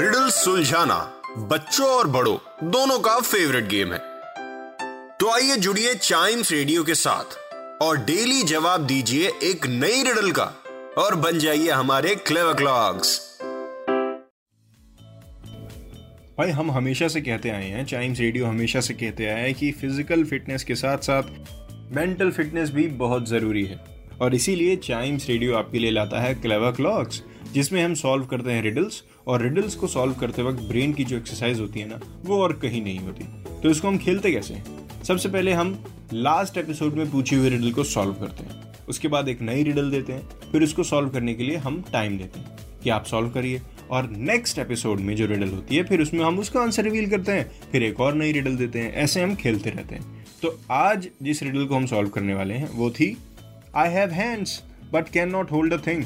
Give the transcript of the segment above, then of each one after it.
Riddle सुलझाना बच्चों और बड़ों, दोनों का फेवरेट गेम है। तो आइए जुड़िए चाइम्स रेडियो के साथ और डेली जवाब दीजिए एक नई रिडल का और बन जाइए हमारे क्लेवर क्लॉक्स भाई, हम हमेशा से कहते आए हैं चाइम्स रेडियो हमेशा से कहते आए हैं कि फ़िज़िकल फिटनेस के साथ साथ मेंटल फिटनेस भी बहुत ज़रूरी है। और इसीलिए चाइम्स रेडियो आपके लिए लाता है क्लेवर क्लॉक्स जिसमें हम सॉल्व करते हैं रिडल्स और रिडल्स को सॉल्व करते वक्त ब्रेन की जो एक्सरसाइज होती है ना, वो और कहीं नहीं होती। तो इसको हम खेलते कैसे हैं? सबसे पहले हम लास्ट एपिसोड में पूछी हुई रिडल को सॉल्व करते हैं। उसके बाद एक नई रिडल देते हैं। फिर उसको सॉल्व करने के लिए हम टाइम देते हैं कि आप सॉल्व करिए। और नेक्स्ट एपिसोड में जो रिडल होती है, फिर उसमें हम उसका आंसर रिवील करते हैं। फिर एक और नई रिडल देते हैं। ऐसे हम खेलते रहते हैं। तो आज जिस रिडल को हम सॉल्व करने वाले हैं, वो थी I have hands but can not hold a thing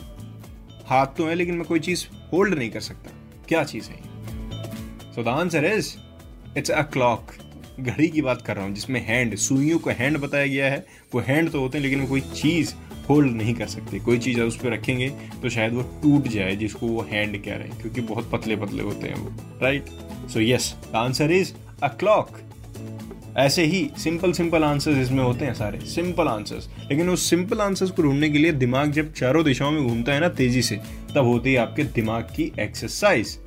हाथ तो है, लेकिन मैं कोई चीज़ होल्ड नहीं कर सकता। क्या चीज़ है so the answer is it's a clock घड़ी की बात कर रहा हूँ, जिसमें हैंड सुइयों को हैंड बताया गया है। वो हैंड तो होते हैं, लेकिन वो कोई चीज़ होल्ड नहीं कर सकते। कोई चीज़ उस पर रखेंगे तो शायद वो टूट जाए, जिसको वो हैंड कह रहे हैं, क्योंकि बहुत पतले पतले होते हैं वो right so yes the answer is a clock ऐसे ही सिंपल सिंपल आंसर्स इसमें होते हैं सारे। सिंपल आंसर्स लेकिन उस सिंपल आंसर्स को ढूँढने के लिए दिमाग जब चारों दिशाओं में घूमता है ना तेज़ी से, तब होती है आपके दिमाग की एक्सरसाइज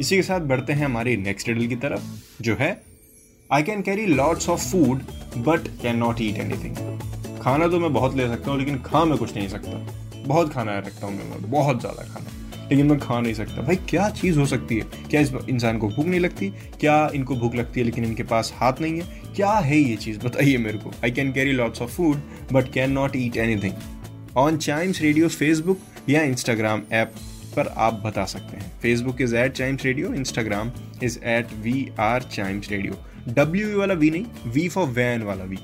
इसी के साथ बढ़ते हैं हमारी नेक्स्ट रिडल की तरफ़, जो है I can carry lots of food but can not eat anything खाना तो मैं बहुत ले सकता हूँ, लेकिन खा मैं कुछ नहीं सकता। बहुत खाना रखता हूँ मैं बहुत ज़्यादा खाना। लेकिन मैं खा नहीं सकता। भाई, क्या चीज़ हो सकती है? क्या इस इंसान को भूख नहीं लगती? क्या इनको भूख लगती है लेकिन इनके पास हाथ नहीं है? क्या है ये चीज़? बताइए मेरे को। I can carry lots of food but can not eat anything on Chimes radio Facebook या इंस्टाग्राम ऐप पर आप बता सकते हैं। Facebook is at Chimes radio Instagram is at we are Chimes radio W वाला वी नहीं V for van वाला V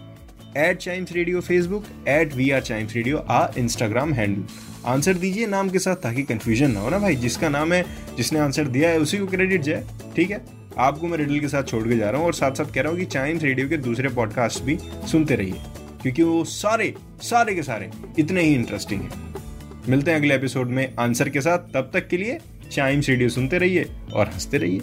at Chimes radio Facebook at we are Chimes radio uh Instagram handle answer दीजिए नाम के साथ ताकि confusion ना हो ना भाई। जिसका नाम है, जिसने आंसर दिया है, उसी को क्रेडिट जाए, ठीक है? आपको मैं रिडल के साथ छोड़ के जा रहा हूँ और साथ साथ कह रहा हूँ कि चाइम्स रेडियो के दूसरे पॉडकास्ट भी सुनते रहिए, क्योंकि वो सारे सारे के सारे इतने ही इंटरेस्टिंग हैं। मिलते हैं अगले एपिसोड में आंसर के साथ। तब तक के लिए चाइम्स रेडियो सुनते रहिए और हँसते रहिए।